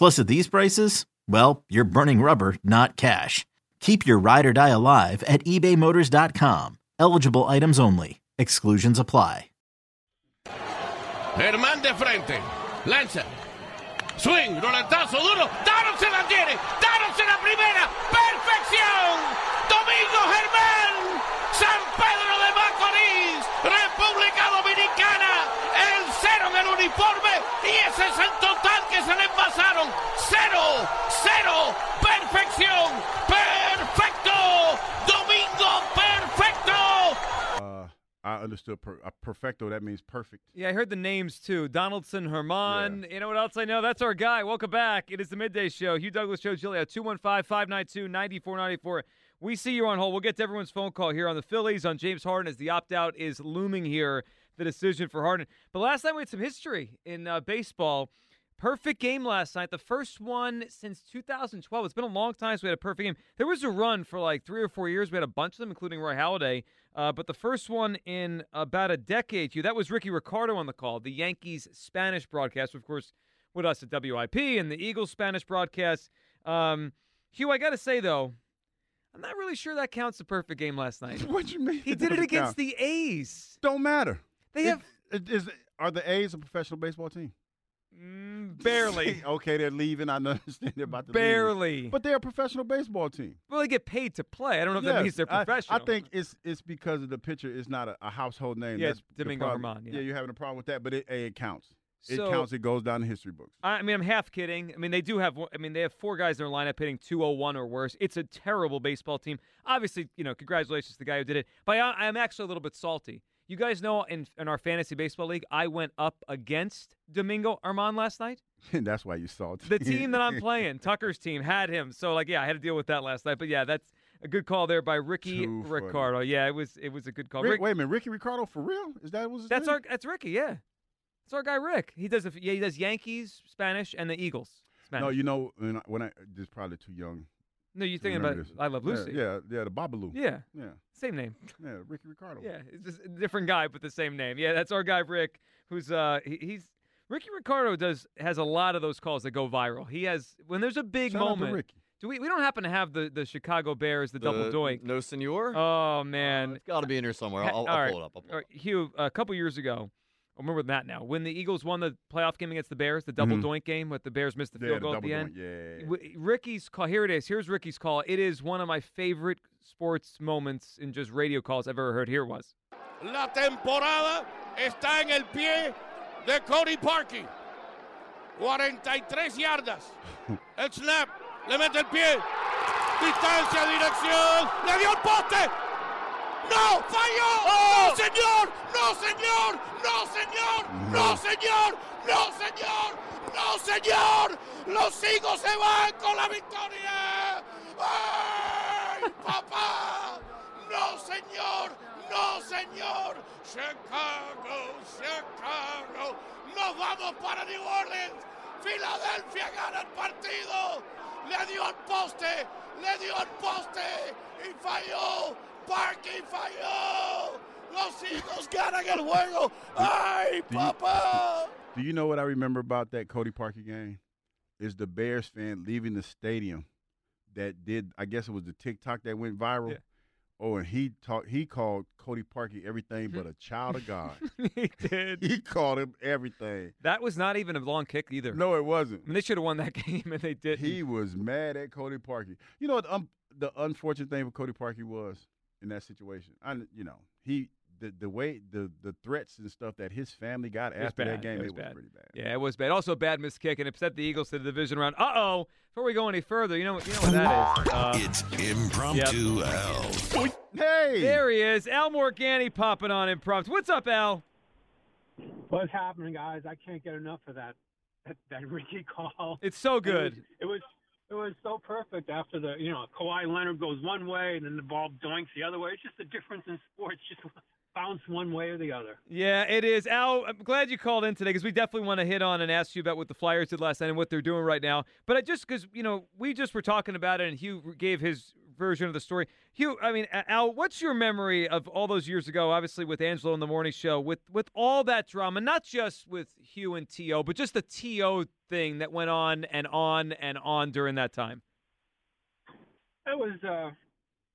Plus, at these prices, well, you're burning rubber, not cash. Keep your ride or die alive at ebaymotors.com. Eligible items only. Exclusions apply. Germán de frente. Lanza. Swing. Roletazo duro. Daron se la tiene. Daron se la primera. Perfección. Domingo Germán. San Pedro de Macorís. República Dominicana. El cero en el uniforme. Y ese es el total que se le pasaron. Cero. Cero. Perfección. Perfecto. Domingo perfecto. Uh, I understood per- uh, perfecto. That means perfect. Yeah, I heard the names too. Donaldson, Herman. You know what else I know? That's our guy. Welcome back. It is the midday show. Hugh Douglas Show, Giglio, 215 592 9494. We see you on hold. We'll get to everyone's phone call here on the Phillies, on James Harden as the opt out is looming here, the decision for Harden. But last night we had some history in uh, baseball. Perfect game last night. The first one since 2012. It's been a long time since we had a perfect game. There was a run for like three or four years. We had a bunch of them, including Roy Halladay. Uh, but the first one in about a decade, Hugh, that was Ricky Ricardo on the call, the Yankees Spanish broadcast, of course, with us at WIP and the Eagles Spanish broadcast. Um, Hugh, I got to say, though, I'm not really sure that counts the perfect game last night. What you mean? He did it against count? the A's. Don't matter. They It- have it is. Are the A's a professional baseball team? Mm, barely, okay, they're leaving. I understand they're about to leave. barely. But they're a professional baseball team. well, they get paid to play. I don't know if that means they're professional. I, think it's it's because of the pitcher is not a, a household name. Yeah, That's Domingo problem. Germán, yeah. you're having a problem with that, but it, it counts. It So- counts. It goes down in history books. I mean, I'm half kidding. I mean, they do have. I mean, they have four guys in their lineup hitting 201 or worse. It's a terrible baseball team. Obviously, you know, congratulations to the guy who did it. But I, I'm actually a little bit salty. You guys know in in our fantasy baseball league, I went up against Domingo Germán last night. And that's why you saw it. The team that I'm playing, Tucker's team, had him. So like, yeah, I had to deal with that last night. But yeah, that's a good call there by Ricky Too funny. Ricardo. Yeah, it was it was a good call. Rick, Rick- wait a minute, Ricky Ricardo for real? Is that was that's name? our that's Ricky. Yeah, that's our guy Rick. He does a, yeah he does Yankees Spanish and the Eagles. Spanish. No, you know when I, when I this is probably too young. No, you're thinking about. I Love Lucy. Yeah, yeah, the Babalu. Yeah, yeah, same name. yeah, Ricky Ricardo. Yeah, it's just a different guy, but the same name. Yeah, that's our guy Rick, who's uh he, he's Ricky Ricardo does has a lot of those calls that go viral. He has when there's a big Shout out to moment. Ricky. Do we we don't happen to have the the Chicago Bears the, double The doink? No, senor. Oh man. it's got to be in here somewhere. Ha- I'll, I'll all right. pull it up. I'll pull All it right, Hugh, a couple years ago, I remember that now. When the Eagles won the playoff game against the Bears, the double Mhm. doink game, but the Bears missed the Yeah, field the goal at the end. doink, Yeah. W- Ricky's call. Here it is. Here's Ricky's call. It is one of my favorite sports moments in just radio calls I've ever heard. Here it was. La temporada está en el pie de Cody Parkey. 43 yardas. El snap. Le mete el pie. Distancia, dirección. Le dio el poste. ¡No! ¡Falló! ¡No, señor! ¡No, señor! ¡No, señor! ¡No, señor! ¡No, señor! ¡No, señor! ¡Los Eagles se van con la victoria! ¡Ay, papá! ¡No, señor! ¡No, señor! ¡Chicago! ¡Chicago! ¡Nos vamos para New Orleans! ¡Filadelfia gana el partido! ¡Le dio al poste! ¡Le dio al poste! ¡Y falló! ¡Parky falló! Los Eagles ganan el juego. ¡Ay, papá! Do you know what I remember about that Cody Parkey game? Is the Bears fan leaving the stadium that did I guess it was the TikTok that went viral. Yeah. Oh, and he talked. He called Cody Parkey everything but a child of God. he did. he called him everything. That was not even a long kick either. No, it wasn't. I mean, they should have won that game, and they didn't. He was mad at Cody Parkey. You know what? Um, the unfortunate thing for Cody Parkey was in that situation. I, you know, he the the way the the threats and stuff that his family got after bad. that game, It it was was, bad. pretty bad. Yeah, it was bad. Also, bad missed kick and upset the Eagles to the division round. Uh oh! Before we go any further, you know, you know what that is. Uh, It's impromptu Al. Hey, there he is, Al Morganti popping on impromptu. What's up, Al? What's happening, guys? I can't get enough of that that, that Ricky call. It's so good. It was, it was it was so perfect after the you know Kawhi Leonard goes one way and then the ball doinks the other way. It's just the difference in sports, just bounce one way or the other. Yeah, it is. Al, I'm glad you called in today because we definitely want to hit on and ask you about what the Flyers did last night and what they're doing right now. But I just because you know we just were talking about it and Hugh gave his version of the story. Hugh, I mean, Al, what's your memory of all those years ago? Obviously, with Angelo in the morning show, with with all that drama, not just with Hugh and T.O., but just the T.O. thing that went on and on and on during that time. It was uh,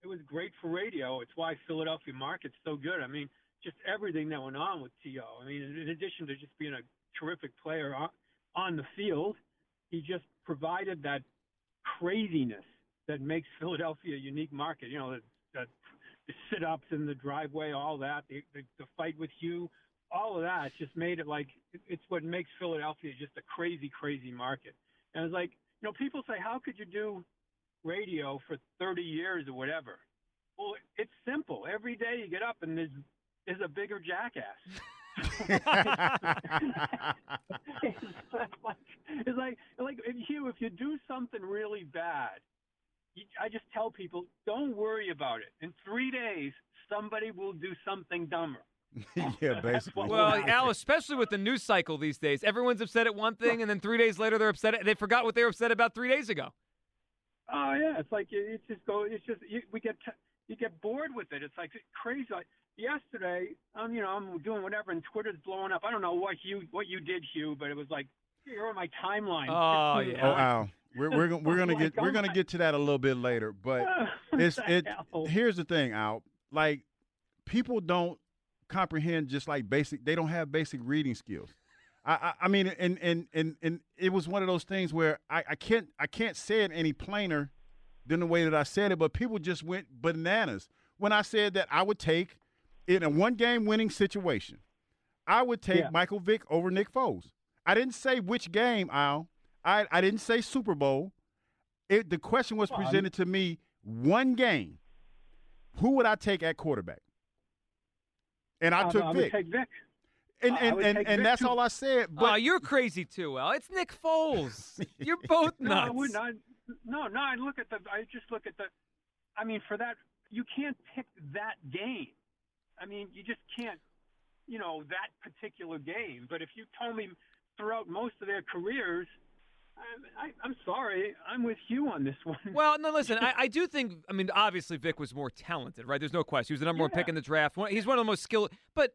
it was great for radio. It's why Philadelphia market's so good. I mean, just everything that went on with To. I mean, in addition to just being a terrific player on, the field, he just provided that craziness that makes Philadelphia a unique market. You know, the, the, the sit-ups in the driveway, all that, the, the, the fight with Hugh, all of that just made it like it's what makes Philadelphia just a crazy, crazy market. And it's like, you know, people say, how could you do radio for 30 years or whatever? Well, it's simple. Every day you get up and there's there's a bigger jackass. it's like, it's like, like if you if you do something really bad, you, I just tell people don't worry about it. In three days, somebody will do something dumber. yeah, basically. Well, Al, especially with the news cycle these days, everyone's upset at one thing, and then three days later they're upset. They forgot what they were upset about three days ago. Oh yeah, it's like it- it's just go. It's just you, we get t- you get bored with it. It's like crazy. Like yesterday, I'm you know, I'm doing whatever, and Twitter's blowing up. I don't know what you what you did, Hugh, but it was like you're on my timeline. Oh, yeah. Oh, Al, we're we're gonna, we're oh, gonna get we're oh gonna get to that a little bit later, but it's it. Here's the thing, Al. Like people don't comprehend just like basic. They don't have basic reading skills. I, I, mean, and, and and and it was one of those things where I, I can't I can't say it any plainer than the way that I said it, but people just went bananas when I said that I would take in a one game winning situation. I would take Yeah. Michael Vick over Nick Foles. I didn't say which game, Al. I, I didn't say Super Bowl. It, the question was presented to me one game. Who would I take at quarterback? And I oh, took I would Vick. Take Vick. and and, and, and that's too. all I said. Oh, But you're crazy too, Al. It's Nick Foles. You're both nuts. No. I would not. No, no. I look at the. I just look at the. I mean, for that, you can't pick that game. I mean, you just can't. You know that particular game. But if you told me throughout most of their careers, I, I, I'm sorry, I'm with you on this one. Well, no, listen, I, I do think, I mean, obviously Vick was more talented, right? There's no question. He was the number one pick in the draft. He's one of the most skilled. But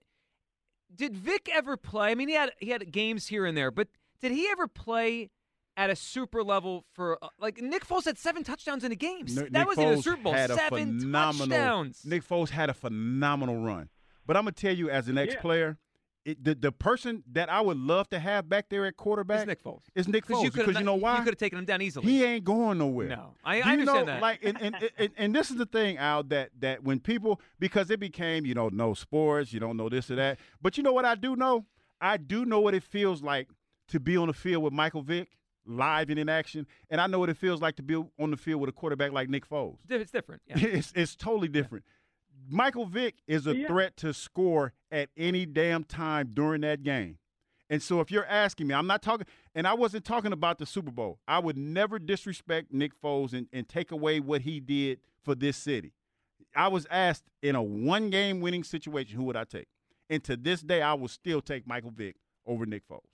did Vick ever play? I mean, he had he had games here and there, but did he ever play at a super level for, uh, like, Nick Foles had seven touchdowns in a game. N- that Nick was in the Super Bowl. had a Seven phenomenal, touchdowns. Nick Foles had a phenomenal run. But I'm gonna tell you, as an ex-player, it, the the person that I would love to have back there at quarterback It's Nick Foles. is Nick Foles you because you know why? You could have taken him down easily. He ain't going nowhere. No. I- I you know, understand that. Like, and, and, and, and this is the thing, Al, that that when people because it became you don't know sports, you don't know this or that, but you know what I do know? I do know what it feels like to be on the field with Michael Vick live and in action, and I know what it feels like to be on the field with a quarterback like Nick Foles. It's different. Yeah. It's it's totally different. Michael Vick is a Yeah. threat to score at any damn time during that game. And so if you're asking me, I'm not talking and I wasn't talking about the Super Bowl. I would never disrespect Nick Foles and, and take away what he did for this city. I was asked in a one game winning situation, who would I take? And to this day, I will still take Michael Vick over Nick Foles.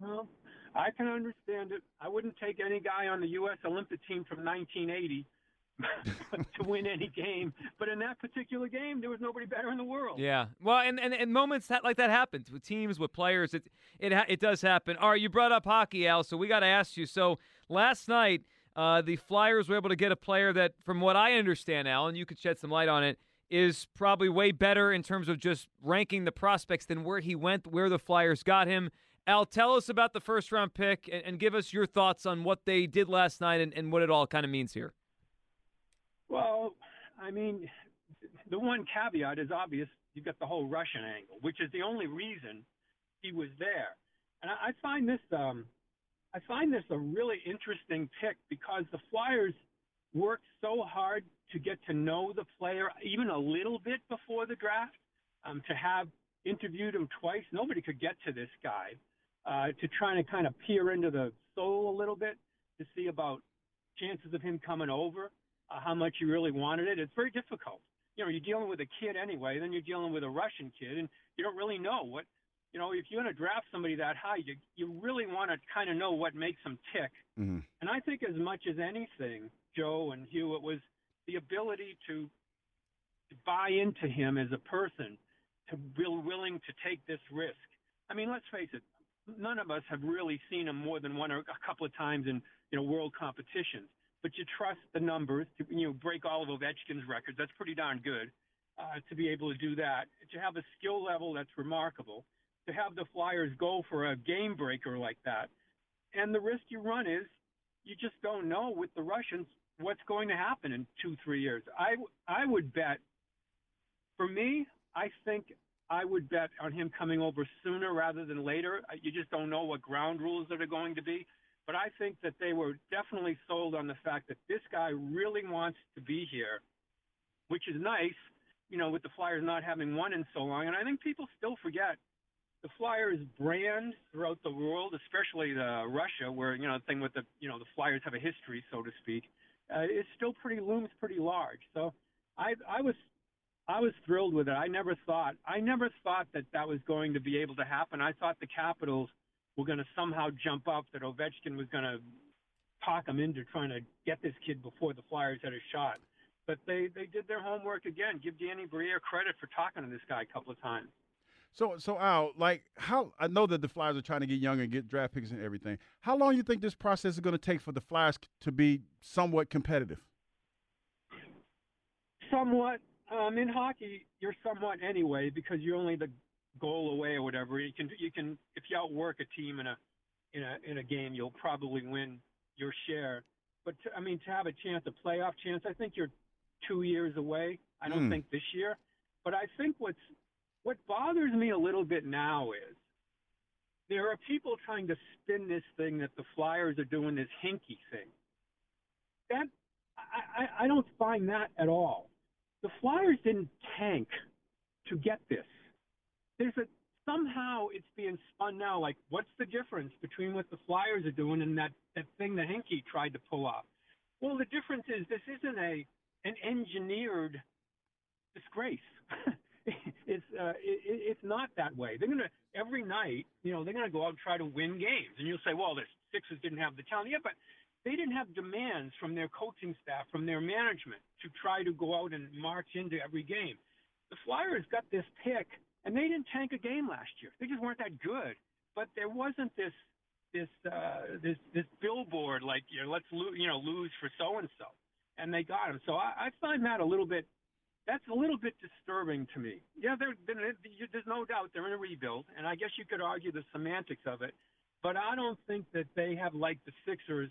Well, I can understand it. I wouldn't take any guy on the U.S. Olympic team from 1980 to win any game. But in that particular game, there was nobody better in the world. Yeah. Well, and, and, and moments that, like that happens with teams, with players. It it it does happen. All right, you brought up hockey, Al. So we got to ask you. So last night, uh, the Flyers were able to get a player that, from what I understand, Al, and you could shed some light on it, is probably way better in terms of just ranking the prospects than where he went, where the Flyers got him. Al, tell us about the first round pick and, and give us your thoughts on what they did last night and, and what it all kind of means here. I mean, the one caveat is obvious. You've got the whole Russian angle, which is the only reason he was there. And I, I find this, um, I find this a really interesting pick because the Flyers worked so hard to get to know the player even a little bit before the draft. Um, to have interviewed him twice, nobody could get to this guy. Uh, to try to kind of peer into the soul a little bit to see about chances of him coming over uh, how much you really wanted it. It's very difficult. You know, you're dealing with a kid anyway, then you're dealing with a Russian kid, and you don't really know what. You know, if you're going to draft somebody that high, you you really want to kind of know what makes them tick. Mm-hmm. And I think as much as anything, Joe and Hugh, it was the ability to, to buy into him as a person, to be willing to take this risk. I mean, let's face it, none of us have really seen him more than one or a couple of times in you know world competitions but you trust the numbers to you know break all of Ovechkin's records. That's pretty darn good uh, to be able to do that. To have a skill level that's remarkable. To have the Flyers go for a game breaker like that, and the risk you run is you just don't know with the Russians what's going to happen in two three years. I I would bet. For me, I think I would bet on him coming over sooner rather than later. You just don't know what ground rules that are going to be. But I think that they were definitely sold on the fact that this guy really wants to be here, which is nice, you know, with the Flyers not having won in so long. And I think people still forget the Flyers brand throughout the world, especially the Russia, where you know the thing with the you know the Flyers have a history, so to speak, uh, is still pretty looms pretty large. So I I was I was thrilled with it. I never thought I never thought that that was going to be able to happen. I thought the Capitals were going to somehow jump up, that Ovechkin was going to talk him into trying to get this kid before the Flyers had a shot. But they, they did their homework again. Give Danny Briere credit for talking to this guy a couple of times. So, so Al, like, how I know that the Flyers are trying to get younger and get draft picks and everything. How long do you think this process is going to take for the Flyers to be somewhat competitive? Somewhat. Um, in hockey, you're somewhat anyway because you're only the goal away or whatever. You can you can if you outwork a team in a in a in a game, you'll probably win your share. But to, I mean, to have a chance, a playoff chance, I think you're two years away. I don't Mm. think this year, but I think what's what bothers me a little bit now is there are people trying to spin this thing that the Flyers are doing this Hinkie thing. That I, I, I don't find that at all. The Flyers didn't tank to get this there's a somehow it's being spun now like what's the difference between what the Flyers are doing and that that thing that Hinkie tried to pull off? Well, the difference is this isn't a an engineered disgrace. it's uh, it, it's not that way. They're gonna every night, you know, they're gonna go out and try to win games, and you'll say, well, the Sixers didn't have the talent, yeah, but they didn't have demands from their coaching staff, from their management, to try to go out and march into every game. The Flyers got this pick and they didn't tank a game last year. They just weren't that good. But there wasn't this this uh, this this billboard like you know, let's lose you know lose for so and so, and they got him. So I, I find that a little bit that's a little bit disturbing to me. Yeah, they're, they're, there's no doubt they're in a rebuild, and I guess you could argue the semantics of it, but I don't think that they have like the Sixers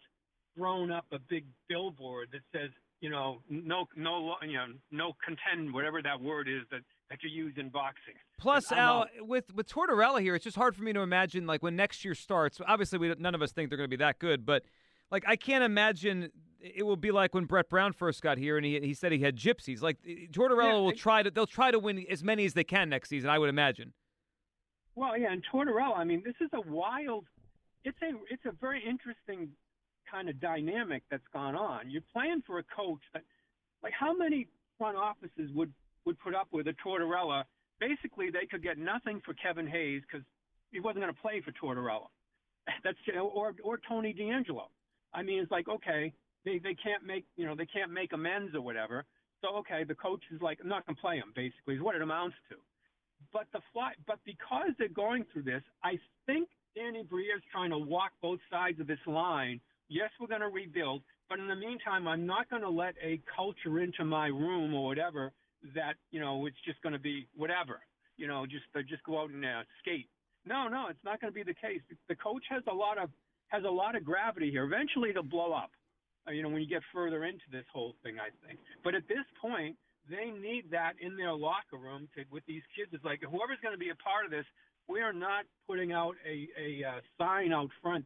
thrown up a big billboard that says you know no no you know no contend whatever that word is that that you use in boxing. Plus, Al, out. with with Tortorella here, it's just hard for me to imagine like when next year starts. Obviously, we none of us think they're going to be that good, but like I can't imagine it will be like when Brett Brown first got here and he he said he had gypsies. Like eh, eh, Tortorella Yeah, will it- try to they'll try to win as many as they can next season. I would imagine. Well, yeah, and Tortorella. I mean, this is a wild. It's a it's a very interesting kind of dynamic that's gone on. You're playing for a coach that, like, how many front offices would would put up with a Tortorella? Basically, they could get nothing for Kevin Hayes because he wasn't going to play for Tortorella. That's or or Tony DeAngelo. I mean, it's like okay, they they can't make you know they can't make amends or whatever. So okay, the coach is like, I'm not going to play him. Basically, is what it amounts to. But the fly, but because they're going through this, I think Danny Briere is trying to walk both sides of this line. Yes, we're going to rebuild, but in the meantime, I'm not going to let a culture into my room or whatever that you know it's just going to be whatever. You know, just uh, just go out and uh, skate. No, no, it's not going to be the case. The coach has a lot of has a lot of gravity here. Eventually, it'll blow up. Uh, you know, when you get further into this whole thing, I think. But at this point, they need that in their locker room to, with these kids. It's like whoever's going to be a part of this, we are not putting out a, a uh, sign out front.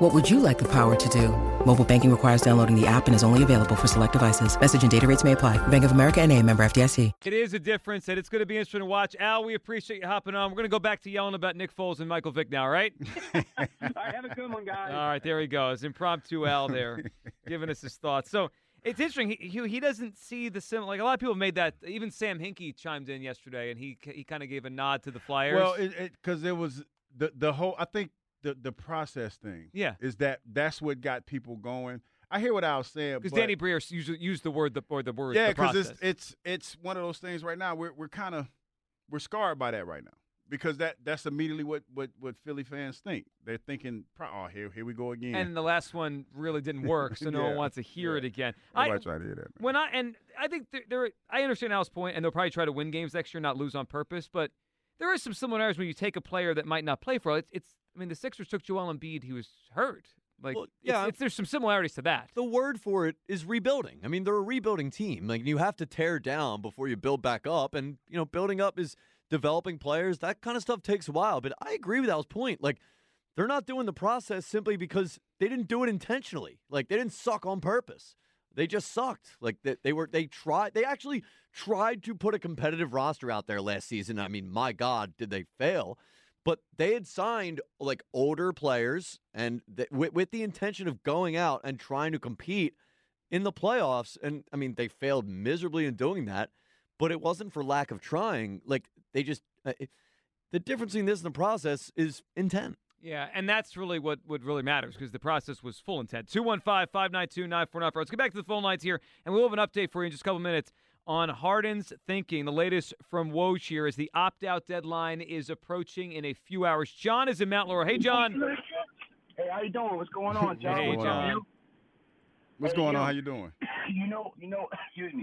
What would you like the power to do? Mobile banking requires downloading the app and is only available for select devices. Message and data rates may apply. Bank of America and a member FDIC. It is a difference, and it's going to be interesting to watch. Al, we appreciate you hopping on. We're going to go back to yelling about Nick Foles and Michael Vick now, right? all right, have a good one, guys. All right, there he goes. Impromptu Al there, giving us his thoughts. So it's interesting. He, he, he doesn't see the sim. Like a lot of people made that. Even Sam Hinkie chimed in yesterday, and he he kind of gave a nod to the Flyers. Well, because it, it, it was the the whole. I think the the process thing. Yeah, is that that's what got people going. I hear what I was saying because Danny Briere used, used the word the or the word yeah because it's it's it's one of those things right now we're we're kind of we're scarred by that right now because that that's immediately what what what Philly fans think they're thinking oh here here we go again and the last one really didn't work so no yeah. one wants to hear yeah. it again I try to hear that man. when I and I think there, there I understand Al's point and they'll probably try to win games next year not lose on purpose but there are some similarities when you take a player that might not play for it's, it's I mean the Sixers took Joel Embiid he was hurt like, well, yeah, it's, it's, there's some similarities to that. The word for it is rebuilding. I mean, they're a rebuilding team. Like, you have to tear down before you build back up, and you know, building up is developing players. That kind of stuff takes a while. But I agree with Al's point. Like, they're not doing the process simply because they didn't do it intentionally. Like, they didn't suck on purpose. They just sucked. Like they, they were, they tried. They actually tried to put a competitive roster out there last season. I mean, my God, did they fail? But they had signed like older players and th- with, with, the intention of going out and trying to compete in the playoffs and i mean they failed miserably in doing that but it wasn't for lack of trying like they just uh, it, the difference in this and the process is intent yeah, and that's really what, what really matters because the process was full intent. 215 592 9494. Let's get back to the phone lines here, and we'll have an update for you in just a couple minutes on Harden's thinking. The latest from Woj here as the opt out deadline is approaching in a few hours. John is in Mount Laurel. Hey, John. Hey, how you doing? What's going on, John? Hey, What's John. What's going on? How you doing? You know, you know, excuse me.